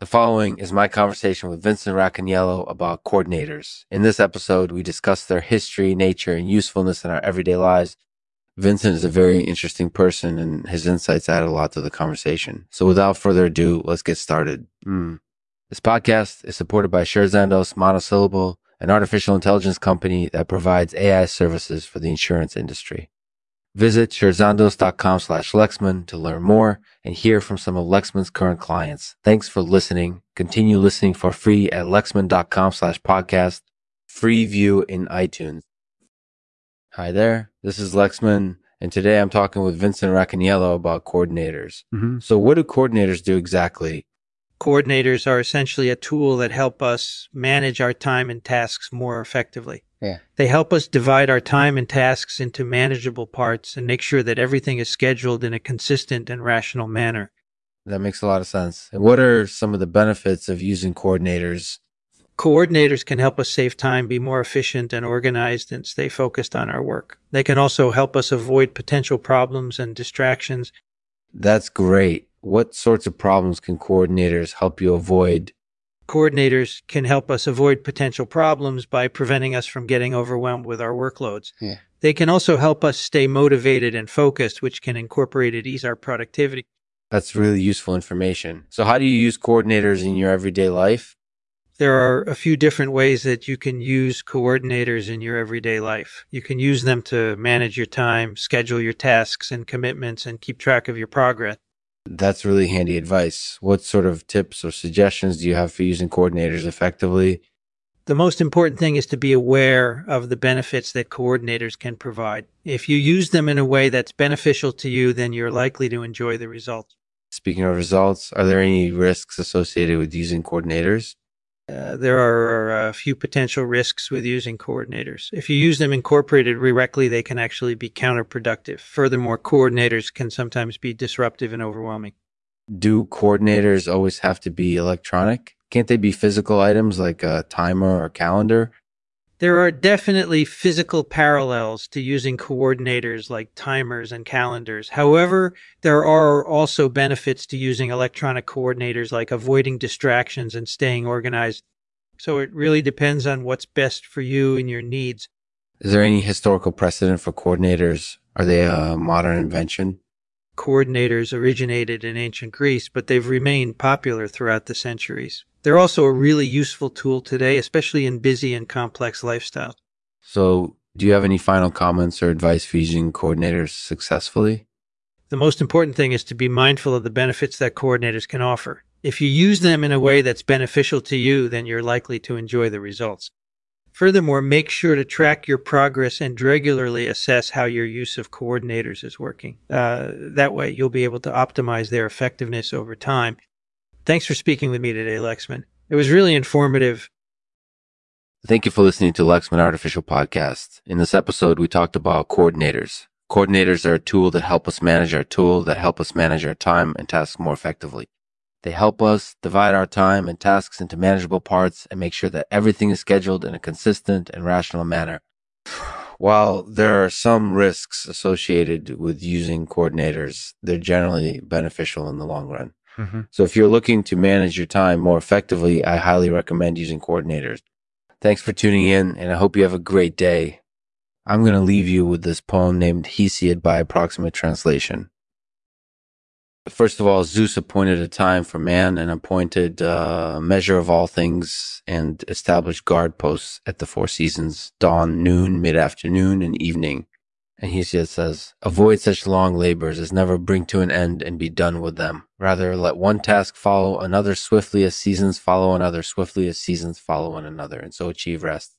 The following is my conversation with Vincent Racaniello about coordinators. In this episode, we discuss their history, nature, and usefulness in our everyday lives. Vincent is a very interesting person and his insights add a lot to the conversation. So without further ado, let's get started. Mm. This podcast is supported by Scherzandos Monosyllable, an artificial intelligence company that provides AI services for the insurance industry. Visit scherzandos.com slash Lexman to learn more and hear from some of Lexman's current clients. Thanks for listening. Continue listening for free at lexman.com slash podcast. Free view in iTunes. Hi there. This is Lexman. And today I'm talking with Vincent Racaniello about coordinators. Mm-hmm. So what do coordinators do exactly? Coordinators are essentially a tool that help us manage our time and tasks more effectively. Yeah. They help us divide our time and tasks into manageable parts and make sure that everything is scheduled in a consistent and rational manner. That makes a lot of sense. And what are some of the benefits of using coordinators? Coordinators can help us save time, be more efficient and organized, and stay focused on our work. They can also help us avoid potential problems and distractions. That's great. What sorts of problems can coordinators help you avoid coordinators can help us avoid potential problems by preventing us from getting overwhelmed with our workloads. Yeah. They can also help us stay motivated and focused, which can incorporate and ease our productivity. That's really useful information. So, how do you use coordinators in your everyday life? There are a few different ways that you can use coordinators in your everyday life. You can use them to manage your time, schedule your tasks and commitments, and keep track of your progress. That's really handy advice. What sort of tips or suggestions do you have for using coordinators effectively? The most important thing is to be aware of the benefits that coordinators can provide. If you use them in a way that's beneficial to you, then you're likely to enjoy the results. Speaking of results, are there any risks associated with using coordinators? Uh, there are a few potential risks with using coordinators. If you use them incorporated directly, they can actually be counterproductive. Furthermore, coordinators can sometimes be disruptive and overwhelming. Do coordinators always have to be electronic? Can't they be physical items like a timer or calendar? There are definitely physical parallels to using coordinators like timers and calendars. However, there are also benefits to using electronic coordinators like avoiding distractions and staying organized. So it really depends on what's best for you and your needs. Is there any historical precedent for coordinators? Are they a modern invention? Coordinators originated in ancient Greece, but they've remained popular throughout the centuries. They're also a really useful tool today, especially in busy and complex lifestyles. So, do you have any final comments or advice for using coordinators successfully? The most important thing is to be mindful of the benefits that coordinators can offer. If you use them in a way that's beneficial to you, then you're likely to enjoy the results. Furthermore, make sure to track your progress and regularly assess how your use of coordinators is working. Uh, that way, you'll be able to optimize their effectiveness over time Thanks for speaking with me today, Lexman. It was really informative. Thank you for listening to Lexman Artificial Podcast. In this episode, we talked about coordinators. Coordinators are a tool that help us manage our tool, that help us manage our time and tasks more effectively. They help us divide our time and tasks into manageable parts and make sure that everything is scheduled in a consistent and rational manner. While there are some risks associated with using coordinators, they're generally beneficial in the long run. Mm-hmm. So if you're looking to manage your time more effectively, I highly recommend using coordinators. Thanks for tuning in, and I hope you have a great day. I'm going to leave you with this poem named Hesiod by approximate translation. First of all, Zeus appointed a time for man and appointed a uh, measure of all things and established guard posts at the four seasons dawn, noon, mid afternoon, and evening. And Hesiod says, Avoid such long labors as never bring to an end and be done with them. Rather, let one task follow another swiftly as seasons follow another, swiftly as seasons follow one another, and so achieve rest.